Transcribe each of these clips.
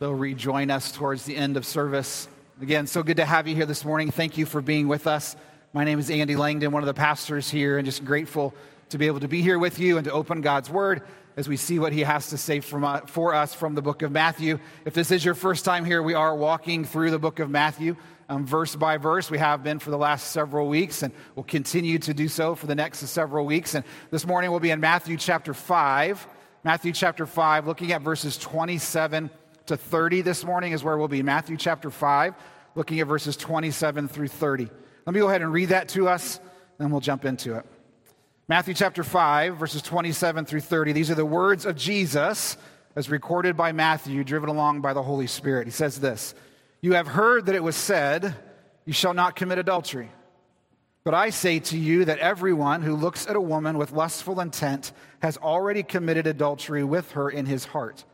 They'll rejoin us towards the end of service. Again, so good to have you here this morning. Thank you for being with us. My name is Andy Langdon, one of the pastors here, and just grateful to be able to be here with you and to open God's Word as we see what He has to say from, uh, for us from the book of Matthew. If this is your first time here, we are walking through the book of Matthew. Um, verse by verse. We have been for the last several weeks, and we'll continue to do so for the next several weeks. And this morning we'll be in Matthew chapter 5. Matthew chapter 5, looking at verses 27 to 30 this morning is where we'll be. Matthew chapter 5, looking at verses 27 through 30. Let me go ahead and read that to us, then we'll jump into it. Matthew chapter 5, verses 27 through 30. These are the words of Jesus as recorded by Matthew, driven along by the Holy Spirit. He says this You have heard that it was said, You shall not commit adultery. But I say to you that everyone who looks at a woman with lustful intent has already committed adultery with her in his heart.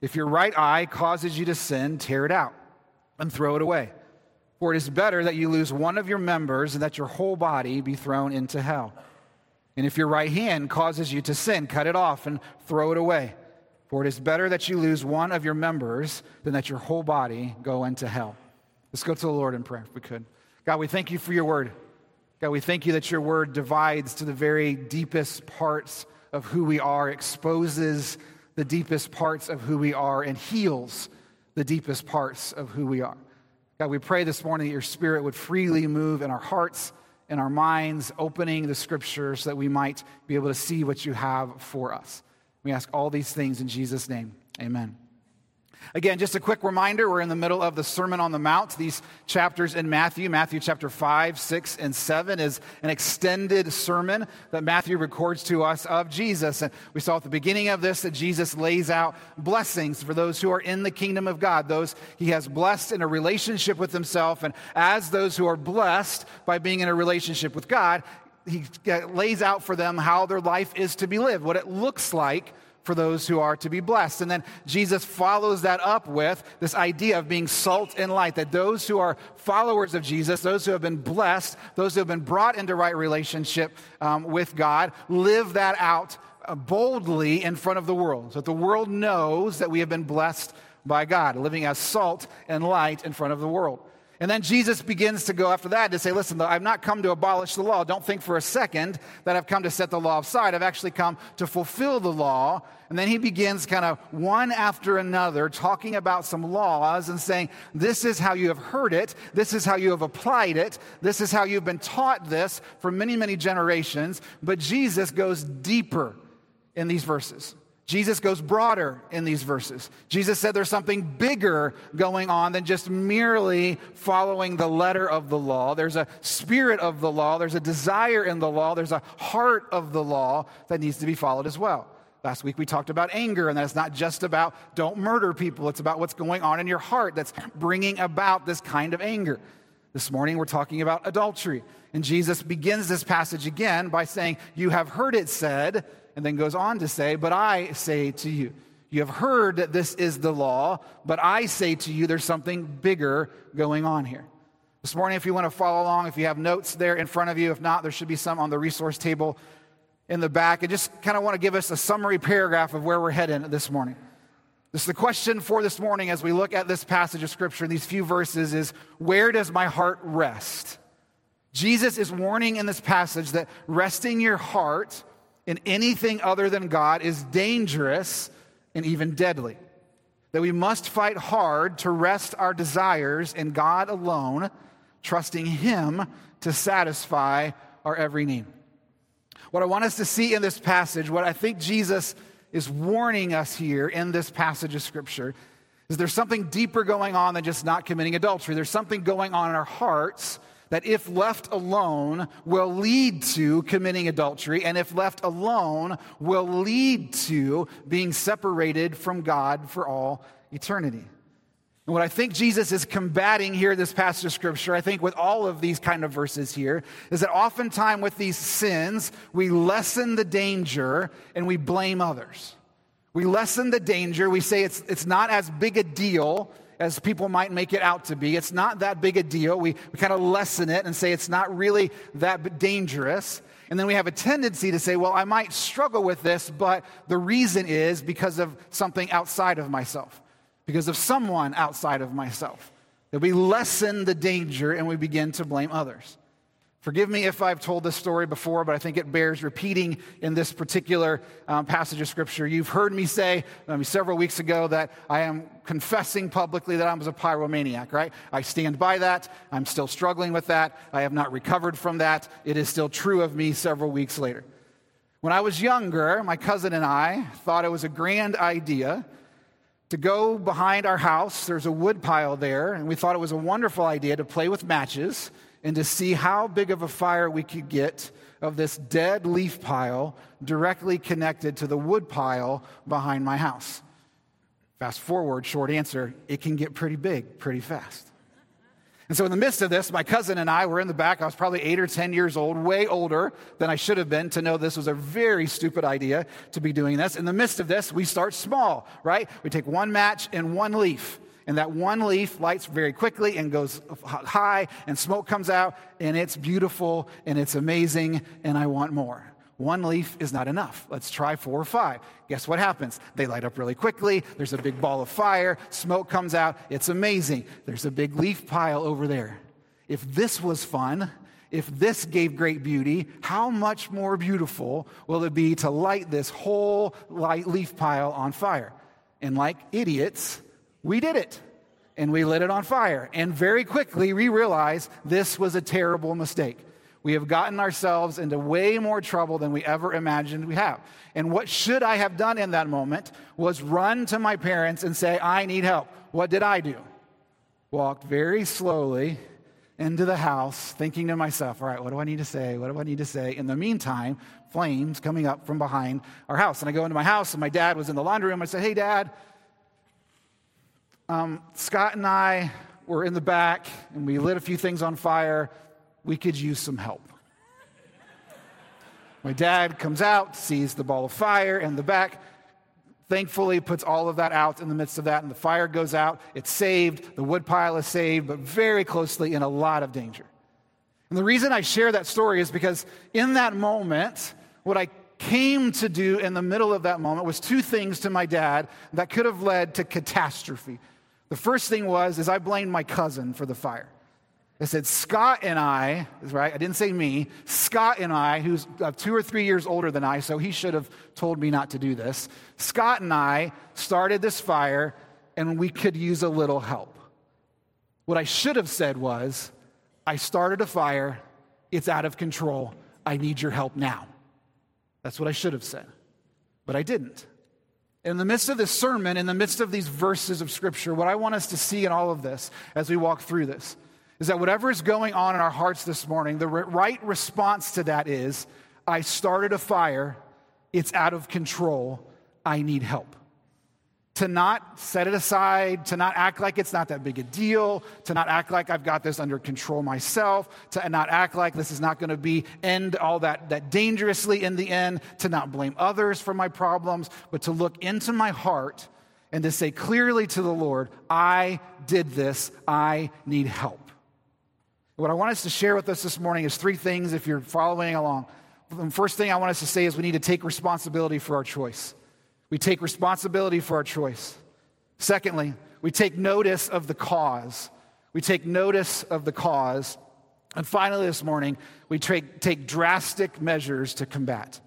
If your right eye causes you to sin, tear it out and throw it away. For it is better that you lose one of your members and that your whole body be thrown into hell. And if your right hand causes you to sin, cut it off and throw it away. For it is better that you lose one of your members than that your whole body go into hell. Let's go to the Lord in prayer if we could. God, we thank you for your word. God, we thank you that your word divides to the very deepest parts of who we are, exposes the deepest parts of who we are and heals the deepest parts of who we are. God, we pray this morning that your spirit would freely move in our hearts, and our minds, opening the scriptures that we might be able to see what you have for us. We ask all these things in Jesus' name. Amen. Again, just a quick reminder we're in the middle of the Sermon on the Mount. These chapters in Matthew, Matthew chapter 5, 6, and 7, is an extended sermon that Matthew records to us of Jesus. And we saw at the beginning of this that Jesus lays out blessings for those who are in the kingdom of God, those he has blessed in a relationship with himself. And as those who are blessed by being in a relationship with God, he uh, lays out for them how their life is to be lived, what it looks like for those who are to be blessed. And then Jesus follows that up with this idea of being salt and light, that those who are followers of Jesus, those who have been blessed, those who have been brought into right relationship um, with God, live that out uh, boldly in front of the world so that the world knows that we have been blessed by God, living as salt and light in front of the world. And then Jesus begins to go after that to say, listen, I've not come to abolish the law. Don't think for a second that I've come to set the law aside. I've actually come to fulfill the law. And then he begins kind of one after another talking about some laws and saying, this is how you have heard it. This is how you have applied it. This is how you've been taught this for many, many generations. But Jesus goes deeper in these verses. Jesus goes broader in these verses. Jesus said there's something bigger going on than just merely following the letter of the law. There's a spirit of the law, there's a desire in the law, there's a heart of the law that needs to be followed as well. Last week we talked about anger, and that's not just about don't murder people, it's about what's going on in your heart that's bringing about this kind of anger. This morning we're talking about adultery. And Jesus begins this passage again by saying, You have heard it said, and then goes on to say, But I say to you, you have heard that this is the law, but I say to you, there's something bigger going on here. This morning, if you want to follow along, if you have notes there in front of you, if not, there should be some on the resource table in the back. I just kind of want to give us a summary paragraph of where we're heading this morning. This is the question for this morning as we look at this passage of Scripture in these few verses is where does my heart rest? Jesus is warning in this passage that resting your heart in anything other than God is dangerous and even deadly. That we must fight hard to rest our desires in God alone, trusting Him to satisfy our every need. What I want us to see in this passage, what I think Jesus is warning us here in this passage of Scripture, is there's something deeper going on than just not committing adultery. There's something going on in our hearts that, if left alone, will lead to committing adultery, and if left alone, will lead to being separated from God for all eternity. And what I think Jesus is combating here this passage of scripture, I think with all of these kind of verses here, is that oftentimes with these sins, we lessen the danger and we blame others. We lessen the danger, we say it's, it's not as big a deal as people might make it out to be. It's not that big a deal. We, we kind of lessen it and say it's not really that dangerous. And then we have a tendency to say, well, I might struggle with this, but the reason is because of something outside of myself. because of someone outside of myself. That we lessen the danger and we begin to blame others. Forgive me if I've told this story before, but I think it bears repeating in this particular um, passage of Scripture. You've heard me say um, several weeks ago that I am confessing publicly that I was a pyromaniac, right? I stand by that. I'm still struggling with that. I have not recovered from that. It is still true of me several weeks later. When I was younger, my cousin and I thought it was a grand idea to go behind our house. There's a wood pile there, and we thought it was a wonderful idea to play with matches and to see how big of a fire we could get of this dead leaf pile directly connected to the wood pile behind my house. Fast forward, short answer, it can get pretty big pretty fast. And so, in the midst of this, my cousin and I were in the back. I was probably eight or 10 years old, way older than I should have been to know this was a very stupid idea to be doing this. In the midst of this, we start small, right? We take one match and one leaf and that one leaf lights very quickly and goes high, and smoke comes out, and it's beautiful and it's amazing, and I want more. One leaf is not enough. Let's try four or five. Guess what happens? They light up really quickly. There's a big ball of fire. Smoke comes out. It's amazing. There's a big leaf pile over there. If this was fun, if this gave great beauty, how much more beautiful will it be to light this whole light leaf pile on fire? And like idiots, we did it. And we lit it on fire. And very quickly, we realized this was a terrible mistake. We have gotten ourselves into way more trouble than we ever imagined we have. And what should I have done in that moment was run to my parents and say, I need help. What did I do? Walked very slowly into the house, thinking to myself, all right, what do I need to say? What do I need to say? In the meantime, flames coming up from behind our house. And I go into my house, and my dad was in the laundry room. I said, hey, dad, um, Scott and I were in the back and we lit a few things on fire. We could use some help. My dad comes out, sees the ball of fire in the back, thankfully puts all of that out in the midst of that, and the fire goes out. It's saved, the wood pile is saved, but very closely in a lot of danger. And the reason I share that story is because in that moment, what I came to do in the middle of that moment was two things to my dad that could have led to catastrophe. The first thing was is I blamed my cousin for the fire. I said, Scott and I, right? I didn't say me. Scott and I, who's uh, two or three years older than I, so he should have told me not to do this. Scott and I started this fire, and we could use a little help. What I should have said was, I started a fire. It's out of control. I need your help now. That's what I should have said. But I didn't. In the midst of this sermon, in the midst of these verses of Scripture, what I want us to see in all of this as we walk through this is that whatever is going on in our hearts this morning, the right response to that is I started a fire, it's out of control, I need help to not set it aside, to not act like it's not that big a deal, to not act like I've got this under control myself, to not act like this is not going to be end all that, that dangerously in the end, to not blame others for my problems, but to look into my heart and to say clearly to the Lord, I did this, I need help. What I want us to share with us this morning is three things if you're following along. The first thing I want us to say is we need to take responsibility for our choice. We take responsibility for our choice. Secondly, we take notice of the cause. We take notice of the cause. And finally, this morning, we take, take drastic measures to combat.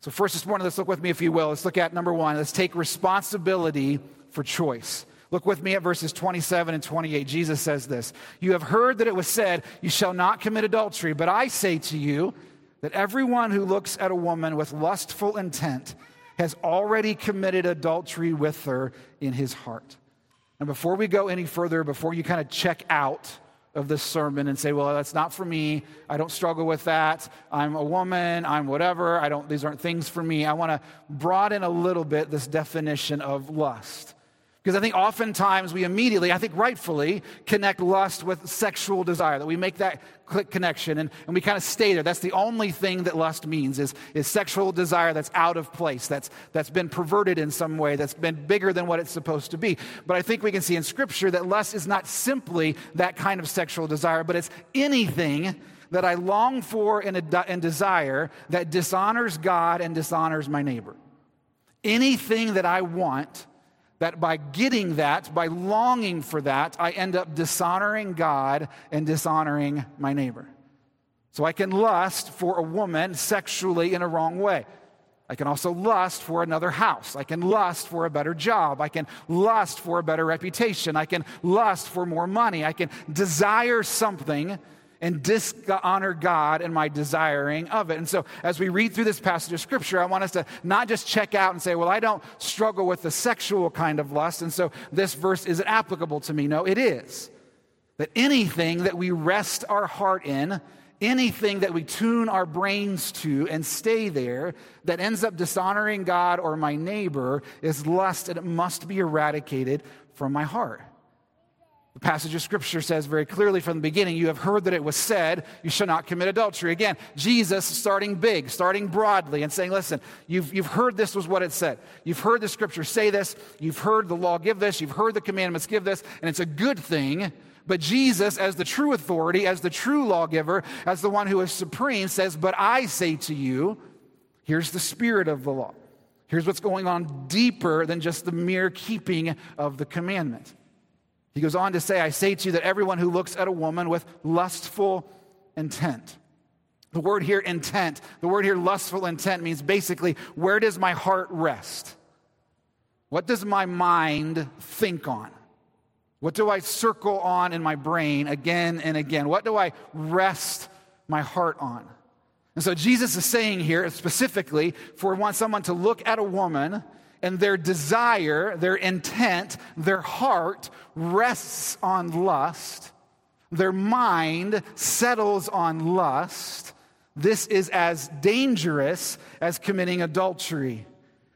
So, first this morning, let's look with me, if you will. Let's look at number one. Let's take responsibility for choice. Look with me at verses 27 and 28. Jesus says this You have heard that it was said, You shall not commit adultery, but I say to you that everyone who looks at a woman with lustful intent has already committed adultery with her in his heart. And before we go any further, before you kind of check out of this sermon and say, well, that's not for me. I don't struggle with that. I'm a woman. I'm whatever. I don't, these aren't things for me. I want to broaden a little bit this definition of lust. Because I think oftentimes we immediately, I think rightfully, connect lust with sexual desire, that we make that click connection and, and we kind of stay there. That's the only thing that lust means is, is sexual desire that's out of place, that's, that's been perverted in some way, that's been bigger than what it's supposed to be. But I think we can see in Scripture that lust is not simply that kind of sexual desire, but it's anything that I long for and, and desire that dishonors God and dishonors my neighbor. Anything that I want that by getting that, by longing for that, I end up dishonoring God and dishonoring my neighbor. So I can lust for a woman sexually in a wrong way. I can also lust for another house. I can lust for a better job. I can lust for a better reputation. I can lust for more money. I can desire something and dishonor God in my desiring of it. And so, as we read through this passage of scripture, I want us to not just check out and say, Well, I don't struggle with the sexual kind of lust, and so this verse isn't applicable to me. No, it is. That anything that we rest our heart in, anything that we tune our brains to and stay there that ends up dishonoring God or my neighbor is lust and it must be eradicated from my heart. The passage of scripture says very clearly from the beginning, you have heard that it was said, you shall not commit adultery. Again, Jesus starting big, starting broadly, and saying, listen, you've, you've heard this was what it said. You've heard the scripture say this. You've heard the law give this. You've heard the commandments give this. And it's a good thing but Jesus, as the true authority, as the true lawgiver, as the one who is supreme, says, But I say to you, here's the spirit of the law. Here's what's going on deeper than just the mere keeping of the commandment. He goes on to say, I say to you that everyone who looks at a woman with lustful intent, the word here, intent, the word here, lustful intent, means basically, where does my heart rest? What does my mind think on? What do I circle on in my brain again and again? What do I rest my heart on? And so Jesus is saying here specifically for want someone to look at a woman and their desire, their intent, their heart rests on lust. Their mind settles on lust. This is as dangerous as committing adultery.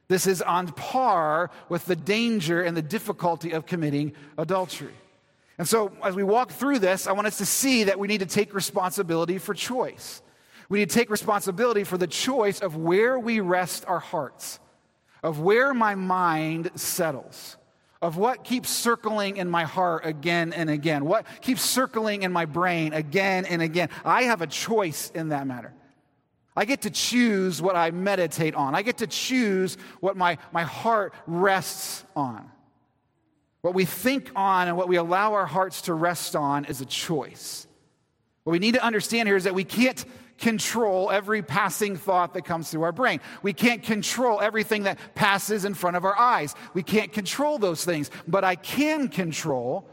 This is on par with the danger and the difficulty of committing adultery. And so, as we walk through this, I want us to see that we need to take responsibility for choice. We need to take responsibility for the choice of where we rest our hearts, of where my mind settles, of what keeps circling in my heart again and again, what keeps circling in my brain again and again. I have a choice in that matter. I get to choose what I meditate on. I get to choose what my, my heart rests on. What we think on and what we allow our hearts to rest on is a choice. What we need to understand here is that we can't control every passing thought that comes through our brain. We can't control everything that passes in front of our eyes. We can't control those things, but I can control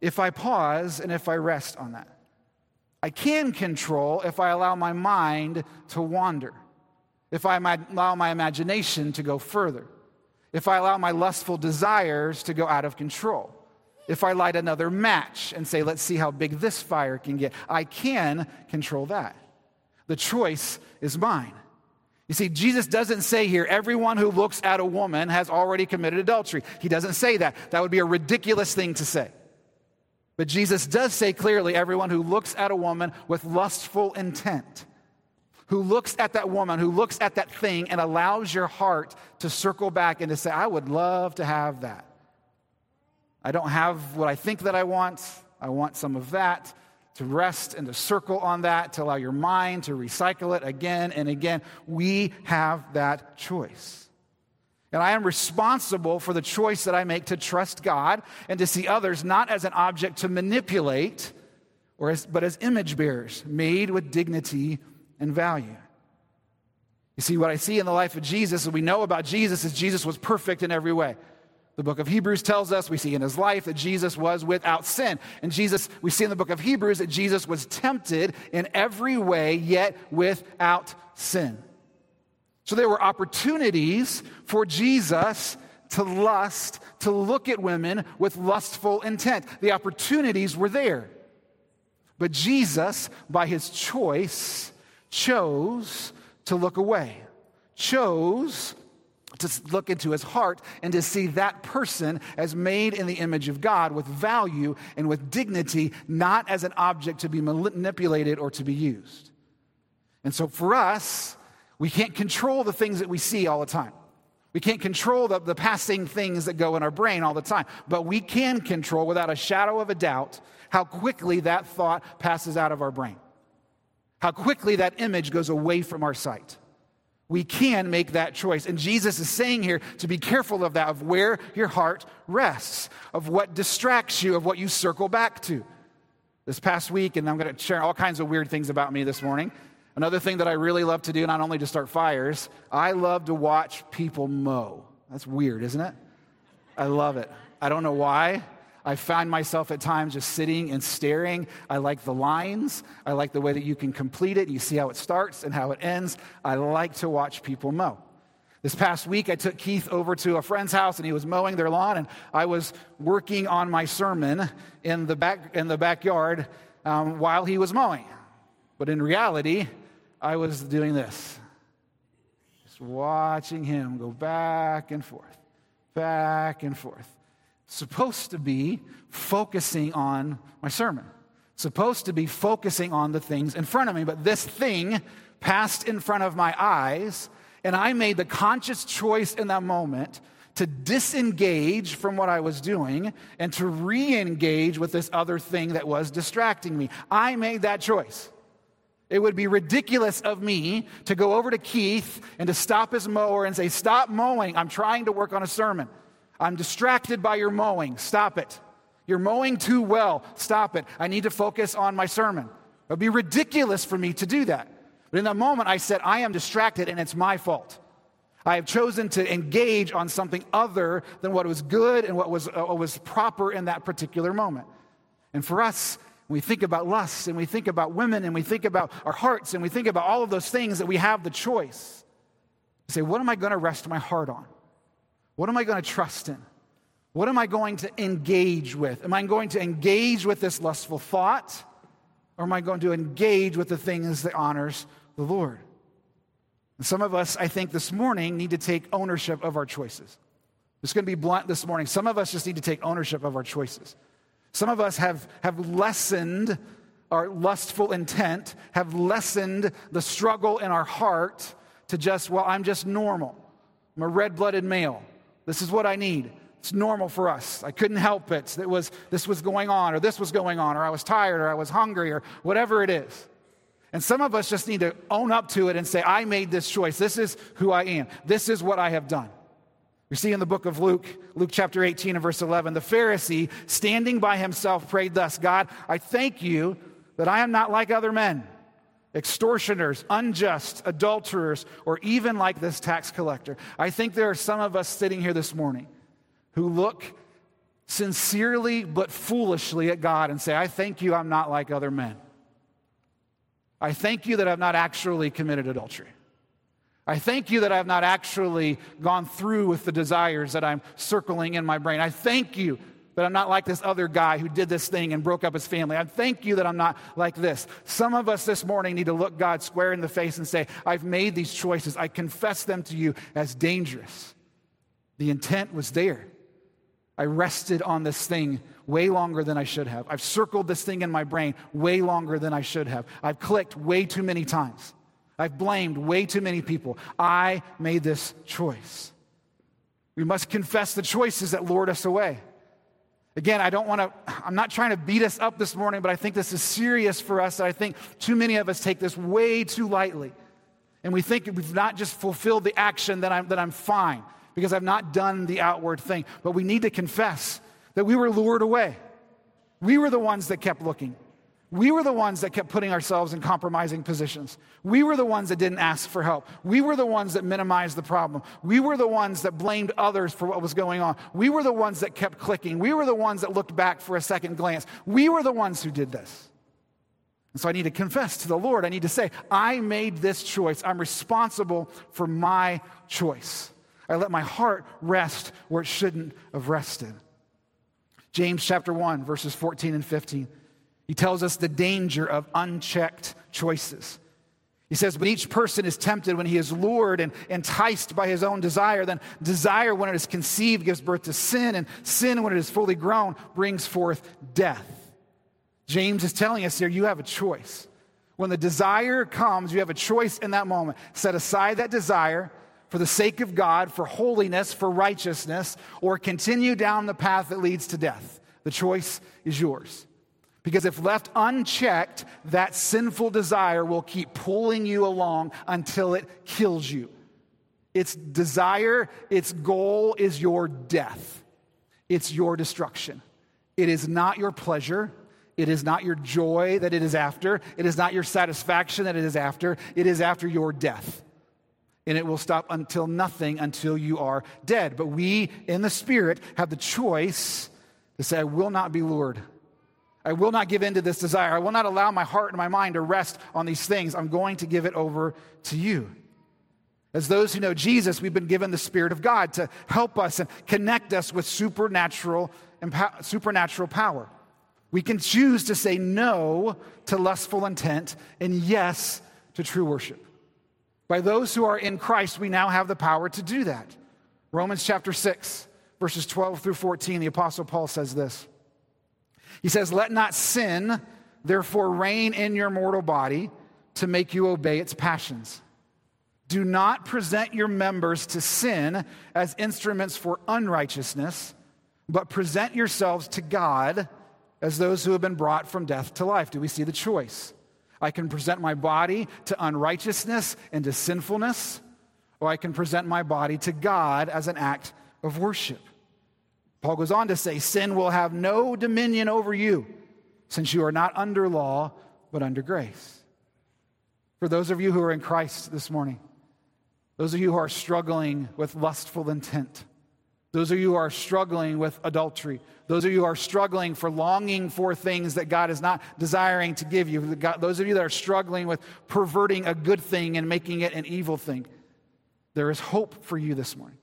if I pause and if I rest on that. I can control if I allow my mind to wander, if I allow my imagination to go further, if I allow my lustful desires to go out of control, if I light another match and say, let's see how big this fire can get. I can control that. The choice is mine. You see, Jesus doesn't say here, everyone who looks at a woman has already committed adultery. He doesn't say that. That would be a ridiculous thing to say. But Jesus does say clearly everyone who looks at a woman with lustful intent, who looks at that woman, who looks at that thing and allows your heart to circle back and to say, I would love to have that. I don't have what I think that I want. I want some of that. To rest and to circle on that, to allow your mind to recycle it again and again. We have that choice. And I am responsible for the choice that I make to trust God and to see others not as an object to manipulate, or as, but as image bearers made with dignity and value. You see, what I see in the life of Jesus, and we know about Jesus, is Jesus was perfect in every way. The book of Hebrews tells us, we see in his life that Jesus was without sin. And Jesus, we see in the book of Hebrews that Jesus was tempted in every way, yet without sin. So there were opportunities for Jesus to lust, to look at women with lustful intent. The opportunities were there. But Jesus, by his choice, chose to look away, chose to look into his heart and to see that person as made in the image of God with value and with dignity, not as an object to be manipulated or to be used. And so for us, we can't control the things that we see all the time. We can't control the, the passing things that go in our brain all the time, but we can control without a shadow of a doubt how quickly that thought passes out of our brain, how quickly that image goes away from our sight. We can make that choice. And Jesus is saying here to be careful of that, of where your heart rests, of what distracts you, of what you circle back to. This past week, and I'm going to share all kinds of weird things about me this morning. Another thing that I really love to do, not only to start fires, I love to watch people mow. That's weird, isn't it? I love it. I don't know why. I find myself at times just sitting and staring. I like the lines. I like the way that you can complete it. You see how it starts and how it ends. I like to watch people mow. This past week, I took Keith over to a friend's house and he was mowing their lawn, and I was working on my sermon in the, back, in the backyard um, while he was mowing. But in reality, I was doing this just watching him go back and forth, back and forth supposed to be focusing on my sermon, supposed to be focusing on the things in front of me. But this thing passed in front of my eyes, and I made the conscious choice in that moment to disengage from what I was doing and to re engage with this other thing that was distracting me. I made that choice. It would be ridiculous of me to go over to Keith and to stop his mower and say, Stop mowing. I'm trying to work on a sermon. I'm distracted by your mowing. Stop it. You're mowing too well. Stop it. I need to focus on my sermon. It would be ridiculous for me to do that. But in that moment, I said, I am distracted and it's my fault. I have chosen to engage on something other than what was good and what was, uh, what was proper in that particular moment. And for us, we think about lust and we think about women and we think about our hearts and we think about all of those things that we have the choice to say, what am I going to rest my heart on? What am I going to trust in? What am I going to engage with? Am I going to engage with this lustful thought? Or am I going to engage with the things that honors the Lord? And some of us, I think, this morning need to take ownership of our choices. It's going to be blunt this morning. Some of us just need to take ownership of our choices. Some of us have, have lessened our lustful intent, have lessened the struggle in our heart to just, well, I'm just normal. I'm a red blooded male. This is what I need. It's normal for us. I couldn't help it. It was, this was going on, or this was going on, or I was tired, or I was hungry, or whatever it is. And some of us just need to own up to it and say, I made this choice. This is who I am. This is what I have done. We see in the book of Luke, Luke chapter 18 and verse 11, the Pharisee standing by himself prayed thus God, I thank you that I am not like other men extortioners, unjust, adulterers, or even like this tax collector. I think there are some of us sitting here this morning who look sincerely but foolishly at God and say, I thank you I'm not like other men. I thank you that I've not actually committed adultery. I thank you that I've not actually gone through with the desires that I'm circling in my brain. I thank you that I'm not like this other guy who did this thing and broke up his family. I thank you that I'm not like this. Some of us this morning need to look God square in the face and say, I've made these choices. I confess them to you as dangerous. The intent was there. I rested on this thing way longer than I should have. I've circled this thing in my brain way longer than I should have. I've clicked way too many times. I've blamed way too many people. I made this choice. We must confess the choices that lured us away. Again, I don't want to, I'm not trying to beat us up this morning, but I think this is serious for us. I think too many of us take this way too lightly. And we think we've not just fulfilled the action that I'm, that I'm fine because I've not done the outward thing. But we need to confess that we were lured away. We were the ones that kept looking. We were the ones that kept putting ourselves in compromising positions. We were the ones that didn't ask for help. We were the ones that minimized the problem. We were the ones that blamed others for what was going on. We were the ones that kept clicking. We were the ones that looked back for a second glance. We were the ones who did this. And so I need to confess to the Lord. I need to say, I made this choice. I'm responsible for my choice. I let my heart rest where it shouldn't have rested. James chapter 1, verses 14 and 15. He tells us the danger of unchecked choices. He says, When each person is tempted, when he is lured and enticed by his own desire, then desire, when it is conceived, gives birth to sin, and sin, when it is fully grown, brings forth death. James is telling us here you have a choice. When the desire comes, you have a choice in that moment. Set aside that desire for the sake of God, for holiness, for righteousness, or continue down the path that leads to death. The choice is yours. Because if left unchecked, that sinful desire will keep pulling you along until it kills you. Its desire, its goal is your death. It's your destruction. It is not your pleasure. It is not your joy that it is after. It is not your satisfaction that it is after. It is after your death. And it will stop until nothing until you are dead. But we in the Spirit have the choice to say, I will not be lured. I will not give in to this desire. I will not allow my heart and my mind to rest on these things. I'm going to give it over to you. As those who know Jesus, we've been given the Spirit of God to help us and connect us with supernatural, supernatural power. We can choose to say no to lustful intent and yes to true worship. By those who are in Christ, we now have the power to do that. Romans chapter 6, verses 12 through 14, the Apostle Paul says this. He says, Let not sin, therefore, reign in your mortal body to make you obey its passions. Do not present your members to sin as instruments for unrighteousness, but present yourselves to God as those who have been brought from death to life. Do we see the choice? I can present my body to unrighteousness and to sinfulness, or I can present my body to God as an act of worship. Paul goes on to say, Sin will have no dominion over you, since you are not under law, but under grace. For those of you who are in Christ this morning, those of you who are struggling with lustful intent, those of you who are struggling with adultery, those of you who are struggling for longing for things that God is not desiring to give you, those of you that are struggling with perverting a good thing and making it an evil thing, there is hope for you this morning.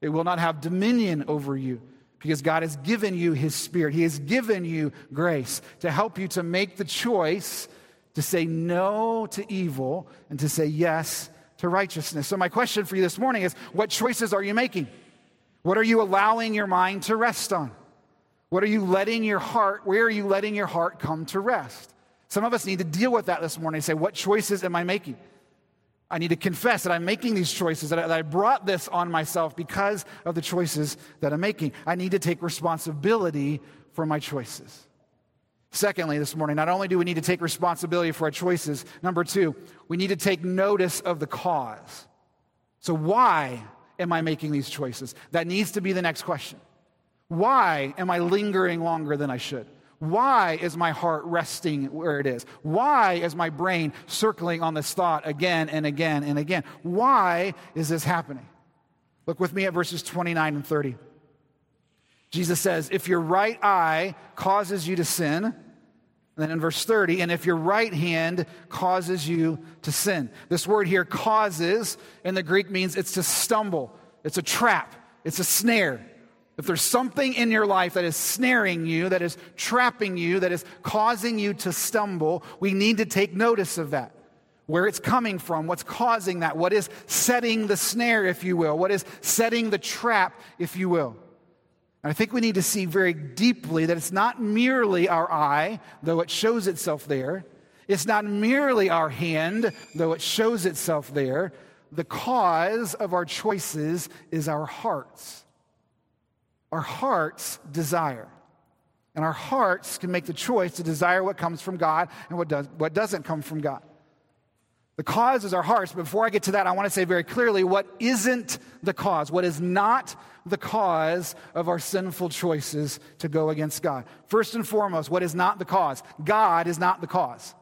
It will not have dominion over you because God has given you His Spirit. He has given you grace to help you to make the choice to say no to evil and to say yes to righteousness. So, my question for you this morning is what choices are you making? What are you allowing your mind to rest on? What are you letting your heart, where are you letting your heart come to rest? Some of us need to deal with that this morning and say, what choices am I making? I need to confess that I'm making these choices, that I, that I brought this on myself because of the choices that I'm making. I need to take responsibility for my choices. Secondly, this morning, not only do we need to take responsibility for our choices, number two, we need to take notice of the cause. So, why am I making these choices? That needs to be the next question. Why am I lingering longer than I should? Why is my heart resting where it is? Why is my brain circling on this thought again and again and again? Why is this happening? Look with me at verses 29 and 30. Jesus says, If your right eye causes you to sin, then in verse 30, and if your right hand causes you to sin. This word here, causes, in the Greek means it's to stumble, it's a trap, it's a snare. If there's something in your life that is snaring you, that is trapping you, that is causing you to stumble, we need to take notice of that. Where it's coming from, what's causing that, what is setting the snare, if you will, what is setting the trap, if you will. And I think we need to see very deeply that it's not merely our eye, though it shows itself there. It's not merely our hand, though it shows itself there. The cause of our choices is our hearts. Our hearts desire. And our hearts can make the choice to desire what comes from God and what, does, what doesn't come from God. The cause is our hearts. But before I get to that, I want to say very clearly what isn't the cause, what is not the cause of our sinful choices to go against God. First and foremost, what is not the cause? God is not the cause.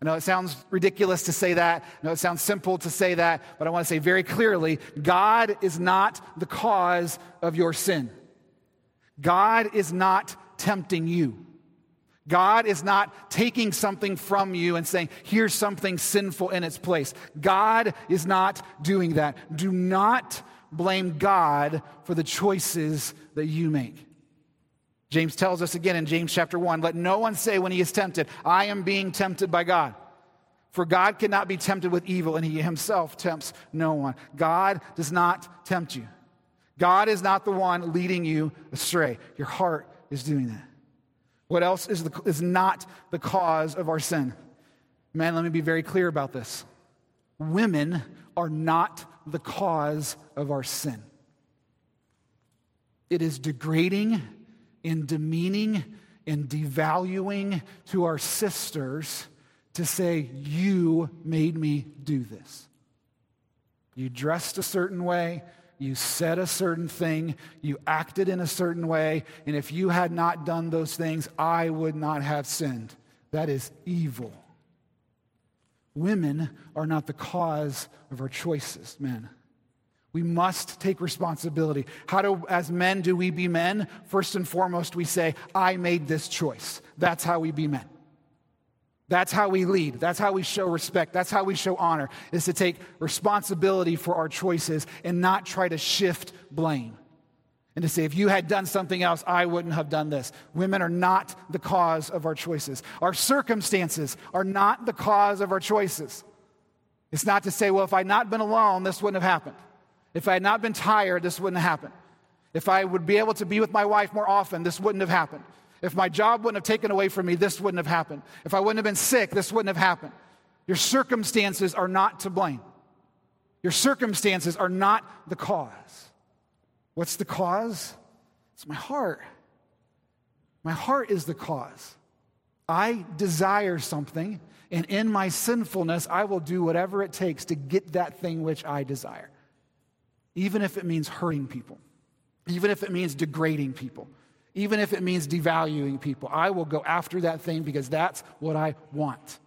I know it sounds ridiculous to say that. I know it sounds simple to say that, but I want to say very clearly God is not the cause of your sin. God is not tempting you. God is not taking something from you and saying, here's something sinful in its place. God is not doing that. Do not blame God for the choices that you make. James tells us again in James chapter 1 let no one say when he is tempted, I am being tempted by God. For God cannot be tempted with evil, and he himself tempts no one. God does not tempt you. God is not the one leading you astray. Your heart is doing that. What else is, the, is not the cause of our sin? Man, let me be very clear about this. Women are not the cause of our sin. It is degrading and demeaning and devaluing to our sisters to say, You made me do this. You dressed a certain way, you said a certain thing, you acted in a certain way, and if you had not done those things, I would not have sinned. That is evil. Women are not the cause of our choices, men. We must take responsibility. How do, as men, do we be men? First and foremost, we say, I made this choice. That's how we be men. That's how we lead. That's how we show respect. That's how we show honor, is to take responsibility for our choices and not try to shift blame. And to say, if you had done something else, I wouldn't have done this. Women are not the cause of our choices. Our circumstances are not the cause of our choices. It's not to say, well, if I'd not been alone, this wouldn't have happened. If I had not been tired, this wouldn't have happened. If I would be able to be with my wife more often, this wouldn't have happened. If my job wouldn't have taken away from me, this wouldn't have happened. If I wouldn't have been sick, this wouldn't have happened. Your circumstances are not to blame. Your circumstances are not the cause. What's the cause? It's my heart. My heart is the cause. I desire something, and in my sinfulness, I will do whatever it takes to get that thing which I desire even if it means hurting people, even if it means degrading people, even if it means devaluing people. I will go after that thing because that's what I want.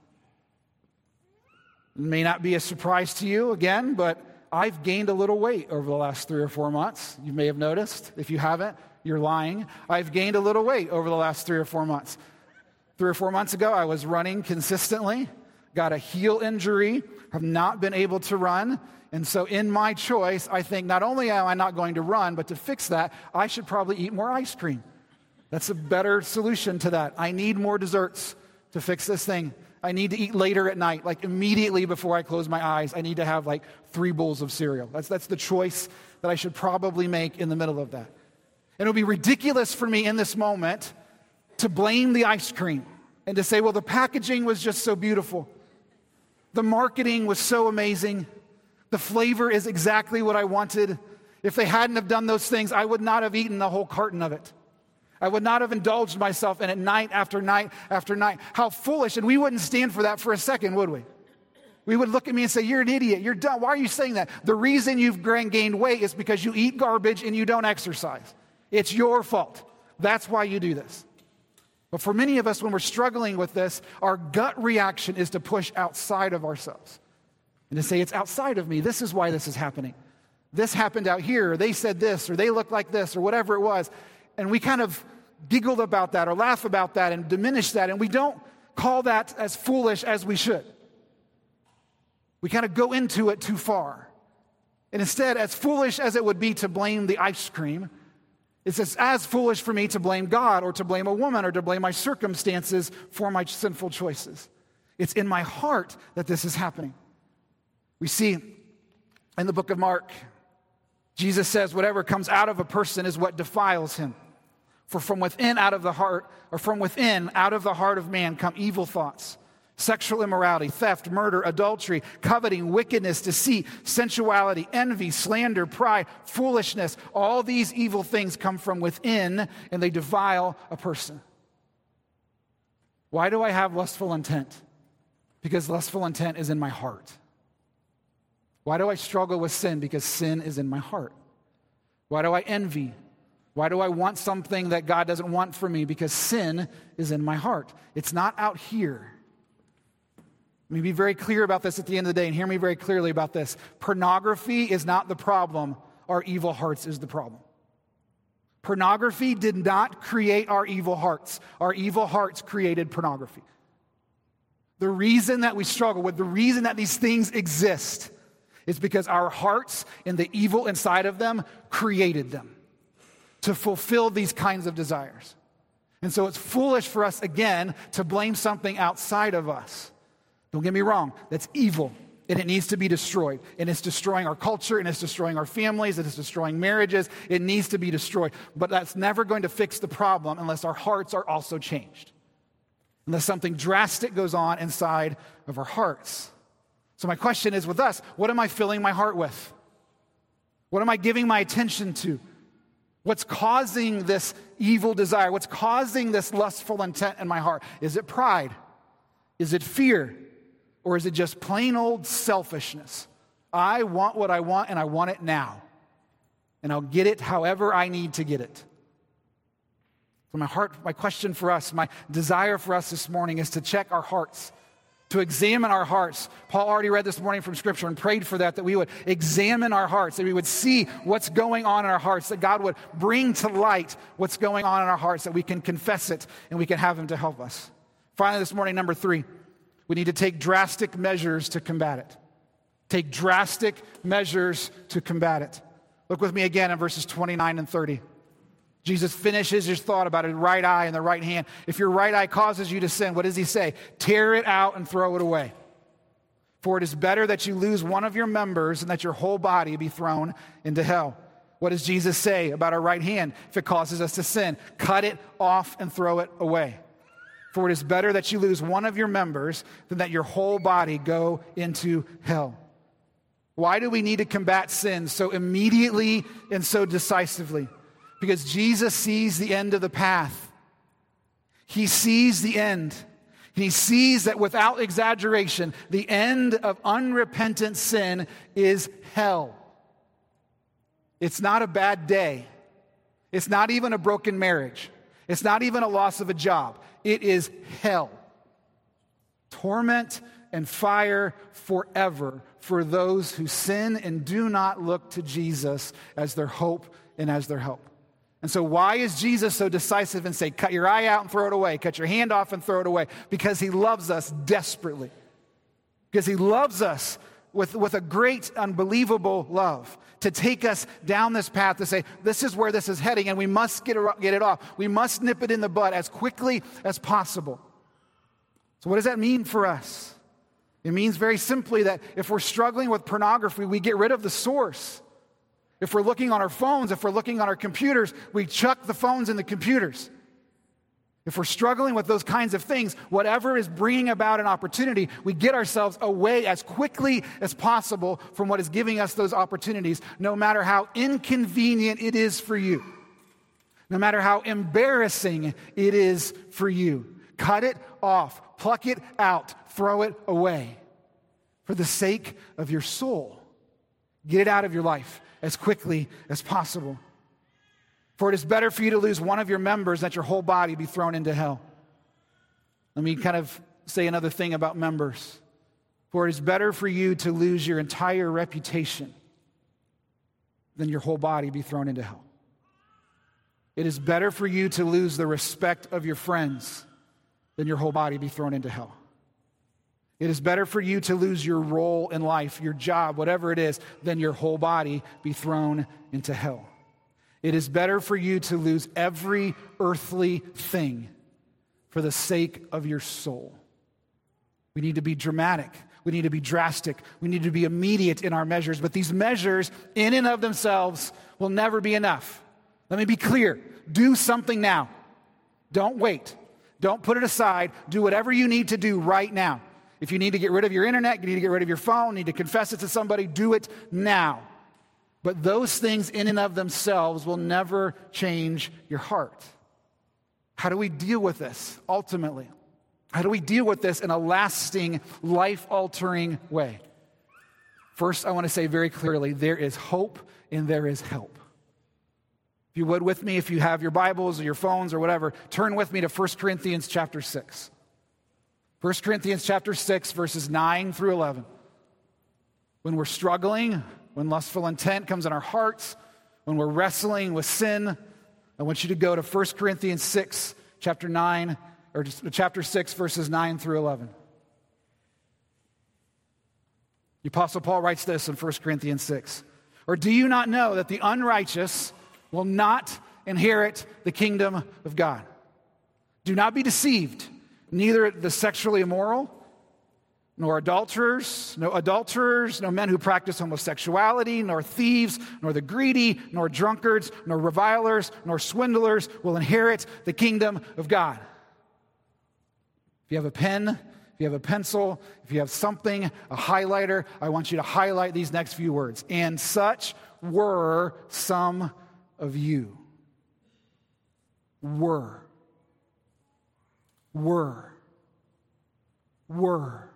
It may not be a surprise to you again, but I've gained a little weight over the last three or four months. You may have noticed. If you haven't, you're lying. I've gained a little weight over the last three or four months. Three or four months ago, I was running consistently, got a heel injury, have not been able to run. And so, in my choice, I think not only am I not going to run, but to fix that, I should probably eat more ice cream. That's a better solution to that. I need more desserts to fix this thing. I need to eat later at night, like immediately before I close my eyes. I need to have like three bowls of cereal. That's, that's the choice that I should probably make in the middle of that. And it would be ridiculous for me in this moment to blame the ice cream and to say, well, the packaging was just so beautiful. The marketing was so amazing. The flavor is exactly what I wanted. If they hadn't have done those things, I would not have eaten the whole carton of it. I would not have indulged myself in it night after night after night. How foolish. And we wouldn't stand for that for a second, would we? We would look at me and say, You're an idiot. You're dumb. Why are you saying that? The reason you've gained weight is because you eat garbage and you don't exercise. It's your fault. That's why you do this. But for many of us, when we're struggling with this, our gut reaction is to push outside of ourselves and to say, it's outside of me. This is why this is happening. This happened out here, or they said this, or they looked like this, or whatever it was. And we kind of giggle about that or laugh about that and diminish that, and we don't call that as foolish as we should. We kind of go into it too far. And instead, as foolish as it would be to blame the ice cream, it's as, as foolish for me to blame God or to blame a woman or to blame my circumstances for my sinful choices. It's in my heart that this is happening. We see in the book of Mark, Jesus says, whatever comes out of a person is what defiles him. For from within, out of the heart, or from within, out of the heart of man come evil thoughts, sexual immorality, theft, murder, adultery, coveting, wickedness, deceit, sensuality, envy, slander, pride, foolishness. All these evil things come from within and they defile a person. Why do I have lustful intent? Because lustful intent is in my heart. Why do I struggle with sin? Because sin is in my heart. Why do I envy? Why do I want something that God doesn't want for me? Because sin is in my heart. It's not out here. Let me be very clear about this at the end of the day and hear me very clearly about this. Pornography is not the problem, our evil hearts is the problem. Pornography did not create our evil hearts, our evil hearts created pornography. The reason that we struggle with, the reason that these things exist, is because our hearts and the evil inside of them created them to fulfill these kinds of desires. And so it's foolish for us, again, to blame something outside of us. Don't get me wrong, that's evil and it needs to be destroyed. And it's destroying our culture and it's destroying our families and it's destroying marriages. It needs to be destroyed. But that's never going to fix the problem unless our hearts are also changed, unless something drastic goes on inside of our hearts. So, my question is with us what am I filling my heart with? What am I giving my attention to? What's causing this evil desire? What's causing this lustful intent in my heart? Is it pride? Is it fear? Or is it just plain old selfishness? I want what I want and I want it now. And I'll get it however I need to get it. So, my heart, my question for us, my desire for us this morning is to check our hearts, to examine our hearts. Paul already read this morning from Scripture and prayed for that, that we would examine our hearts, that we would see what's going on in our hearts, that God would bring to light what's going on in our hearts, that we can confess it and we can have Him to help us. Finally, this morning, number three, we need to take drastic measures to combat it. Take drastic measures to combat it. Look with me again in verses 29 and 30. Jesus finishes his thought about his right eye and the right hand. If your right eye causes you to sin, what does he say? Tear it out and throw it away. For it is better that you lose one of your members and that your whole body be thrown into hell. What does Jesus say about our right hand if it causes us to sin? Cut it off and throw it away. For it is better that you lose one of your members than that your whole body go into hell. Why do we need to combat sin so immediately and so decisively? Because Jesus sees the end of the path. He sees the end. He sees that without exaggeration, the end of unrepentant sin is hell. It's not a bad day. It's not even a broken marriage. It's not even a loss of a job. It is hell. Torment and fire forever for those who sin and do not look to Jesus as their hope and as their help. And so, why is Jesus so decisive and say, cut your eye out and throw it away, cut your hand off and throw it away? Because he loves us desperately. Because he loves us with, with a great, unbelievable love to take us down this path to say, this is where this is heading, and we must get it, get it off. We must nip it in the bud as quickly as possible. So, what does that mean for us? It means very simply that if we're struggling with pornography, we get rid of the source. If we're looking on our phones, if we're looking on our computers, we chuck the phones and the computers. If we're struggling with those kinds of things, whatever is bringing about an opportunity, we get ourselves away as quickly as possible from what is giving us those opportunities, no matter how inconvenient it is for you, no matter how embarrassing it is for you. Cut it off, pluck it out, throw it away for the sake of your soul. Get it out of your life as quickly as possible. For it is better for you to lose one of your members than that your whole body be thrown into hell. Let me kind of say another thing about members. For it is better for you to lose your entire reputation than your whole body be thrown into hell. It is better for you to lose the respect of your friends than your whole body be thrown into hell. It is better for you to lose your role in life, your job, whatever it is, than your whole body be thrown into hell. It is better for you to lose every earthly thing for the sake of your soul. We need to be dramatic. We need to be drastic. We need to be immediate in our measures. But these measures, in and of themselves, will never be enough. Let me be clear do something now. Don't wait. Don't put it aside. Do whatever you need to do right now. If you need to get rid of your internet, you need to get rid of your phone, need to confess it to somebody, do it now. But those things in and of themselves will never change your heart. How do we deal with this ultimately? How do we deal with this in a lasting, life altering way? First, I want to say very clearly there is hope and there is help. If you would with me, if you have your Bibles or your phones or whatever, turn with me to 1 Corinthians chapter 6. 1 Corinthians chapter 6 verses 9 through 11. When we're struggling, when lustful intent comes in our hearts, when we're wrestling with sin, I want you to go to 1 Corinthians 6 chapter 9 or chapter 6 verses 9 through 11. The apostle Paul writes this in 1 Corinthians 6. Or do you not know that the unrighteous will not inherit the kingdom of God? Do not be deceived neither the sexually immoral, nor adulterers, no adulterers, no men who practice homosexuality, nor thieves, nor the greedy, nor drunkards, nor revilers, nor swindlers will inherit the kingdom of God. If you have a pen, if you have a pencil, if you have something, a highlighter, I want you to highlight these next few words. And such were some of you. Were were. Were.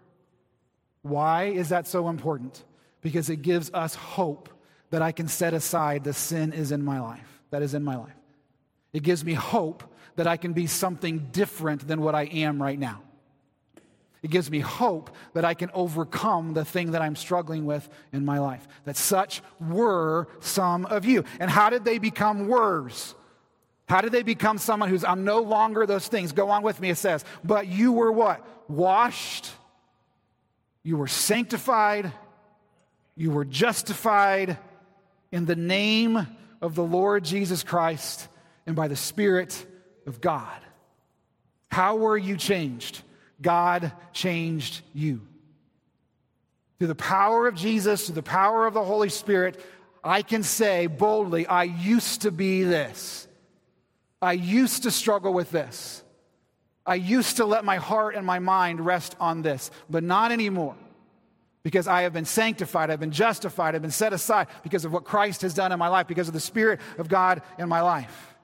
Why is that so important? because it gives us hope that I can set aside the sin is in my life, that is in my life. It gives me hope that I can be something different than what I am right now. It gives me hope that I can overcome the thing that I'm struggling with in my life. That such were some of you. And how did they become wers? How did they become someone who's, I'm no longer those things? Go on with me, it says. But you were what? Washed, you were sanctified, you were justified in the name of the Lord Jesus Christ and by the Spirit of God. How were you changed? God changed you. Through the power of Jesus, through the power of the Holy Spirit, I can say boldly, I used to be this. I used to struggle with this. I used to let my heart and my mind rest on this, but not anymore. Because I have been sanctified, I've been justified, I've been set aside because of what Christ has done in my life, because of the Spirit of God in my life.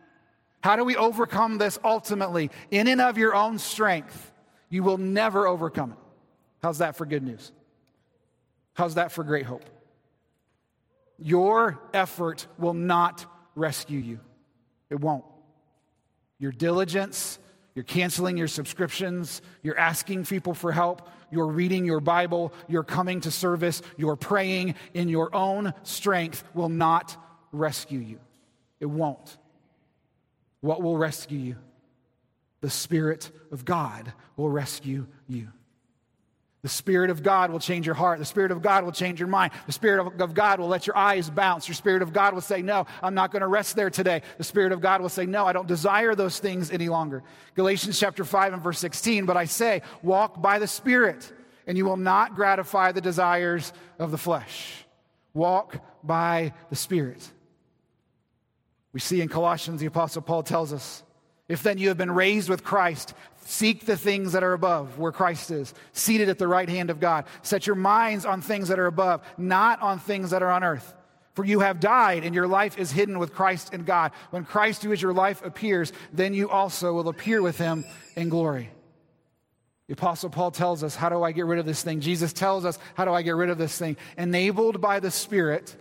How do we overcome this ultimately? In and of your own strength, you will never overcome it. How's that for good news? How's that for great hope? Your effort will not rescue you. It won't. Your diligence, you're canceling your subscriptions, you're asking people for help, you're reading your Bible, you're coming to service, you're praying in your own strength will not rescue you. It won't. What will rescue you? The Spirit of God will rescue you. The Spirit of God will change your heart. The Spirit of God will change your mind. The Spirit of God will let your eyes bounce. Your Spirit of God will say, No, I'm not going to rest there today. The Spirit of God will say, No, I don't desire those things any longer. Galatians chapter 5 and verse 16, but I say, Walk by the Spirit, and you will not gratify the desires of the flesh. Walk by the Spirit. We see in Colossians, the Apostle Paul tells us, If then you have been raised with Christ, Seek the things that are above, where Christ is, seated at the right hand of God. Set your minds on things that are above, not on things that are on earth. For you have died, and your life is hidden with Christ in God. When Christ, who is your life, appears, then you also will appear with him in glory. The Apostle Paul tells us, How do I get rid of this thing? Jesus tells us, How do I get rid of this thing? Enabled by the Spirit,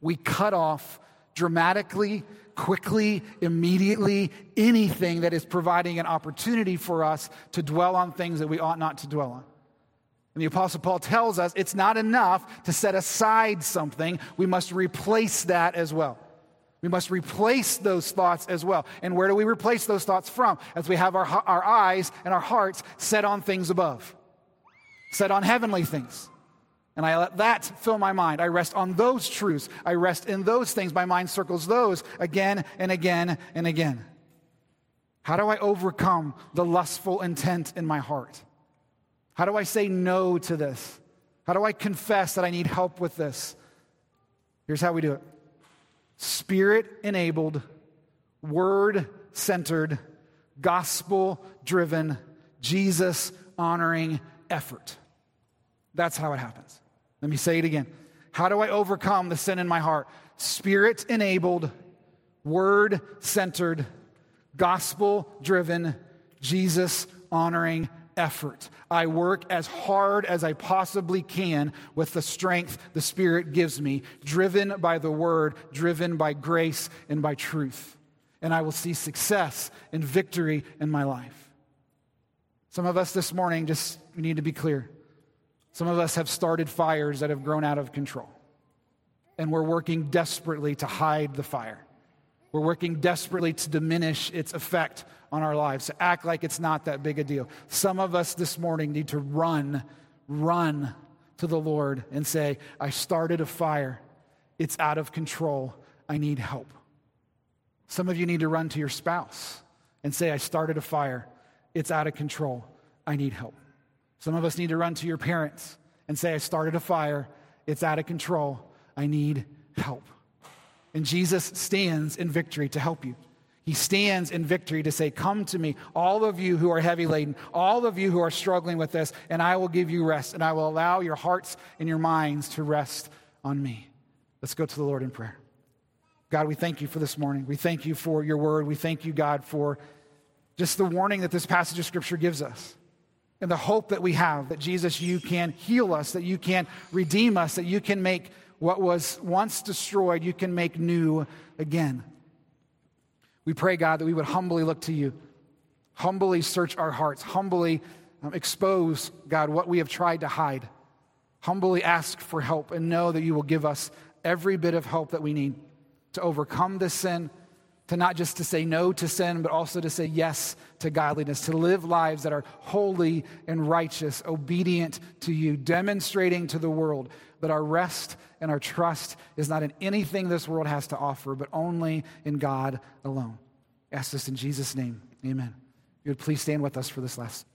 we cut off dramatically quickly, immediately, anything that is providing an opportunity for us to dwell on things that we ought not to dwell on. And the Apostle Paul tells us it's not enough to set aside something, we must replace that as well. We must replace those thoughts as well. And where do we replace those thoughts from? As we have our, our eyes and our hearts set on things above, set on heavenly things. And I let that fill my mind. I rest on those truths. I rest in those things. My mind circles those again and again and again. How do I overcome the lustful intent in my heart? How do I say no to this? How do I confess that I need help with this? Here's how we do it Spirit enabled, word centered, gospel driven, Jesus honoring effort. That's how it happens. Let me say it again. How do I overcome the sin in my heart? Spirit enabled, word centered, gospel driven, Jesus honoring effort. I work as hard as I possibly can with the strength the Spirit gives me, driven by the word, driven by grace and by truth. And I will see success and victory in my life. Some of us this morning just we need to be clear. Some of us have started fires that have grown out of control. And we're working desperately to hide the fire. We're working desperately to diminish its effect on our lives, to act like it's not that big a deal. Some of us this morning need to run, run to the Lord and say, I started a fire. It's out of control. I need help. Some of you need to run to your spouse and say, I started a fire. It's out of control. I need help. Some of us need to run to your parents and say, I started a fire. It's out of control. I need help. And Jesus stands in victory to help you. He stands in victory to say, Come to me, all of you who are heavy laden, all of you who are struggling with this, and I will give you rest, and I will allow your hearts and your minds to rest on me. Let's go to the Lord in prayer. God, we thank you for this morning. We thank you for your word. We thank you, God, for just the warning that this passage of Scripture gives us and the hope that we have that Jesus, you can heal us, that you can redeem us, that you can make what was once destroyed, you can make new again. We pray, God, that we would humbly look to you, humbly search our hearts, humbly um, expose, God, what we have tried to hide, humbly ask for help, and know that you will give us every bit of help that we need to overcome this sin to not just to say no to sin but also to say yes to godliness to live lives that are holy and righteous obedient to you demonstrating to the world that our rest and our trust is not in anything this world has to offer but only in god alone. I ask this in jesus name. Amen. You would please stand with us for this last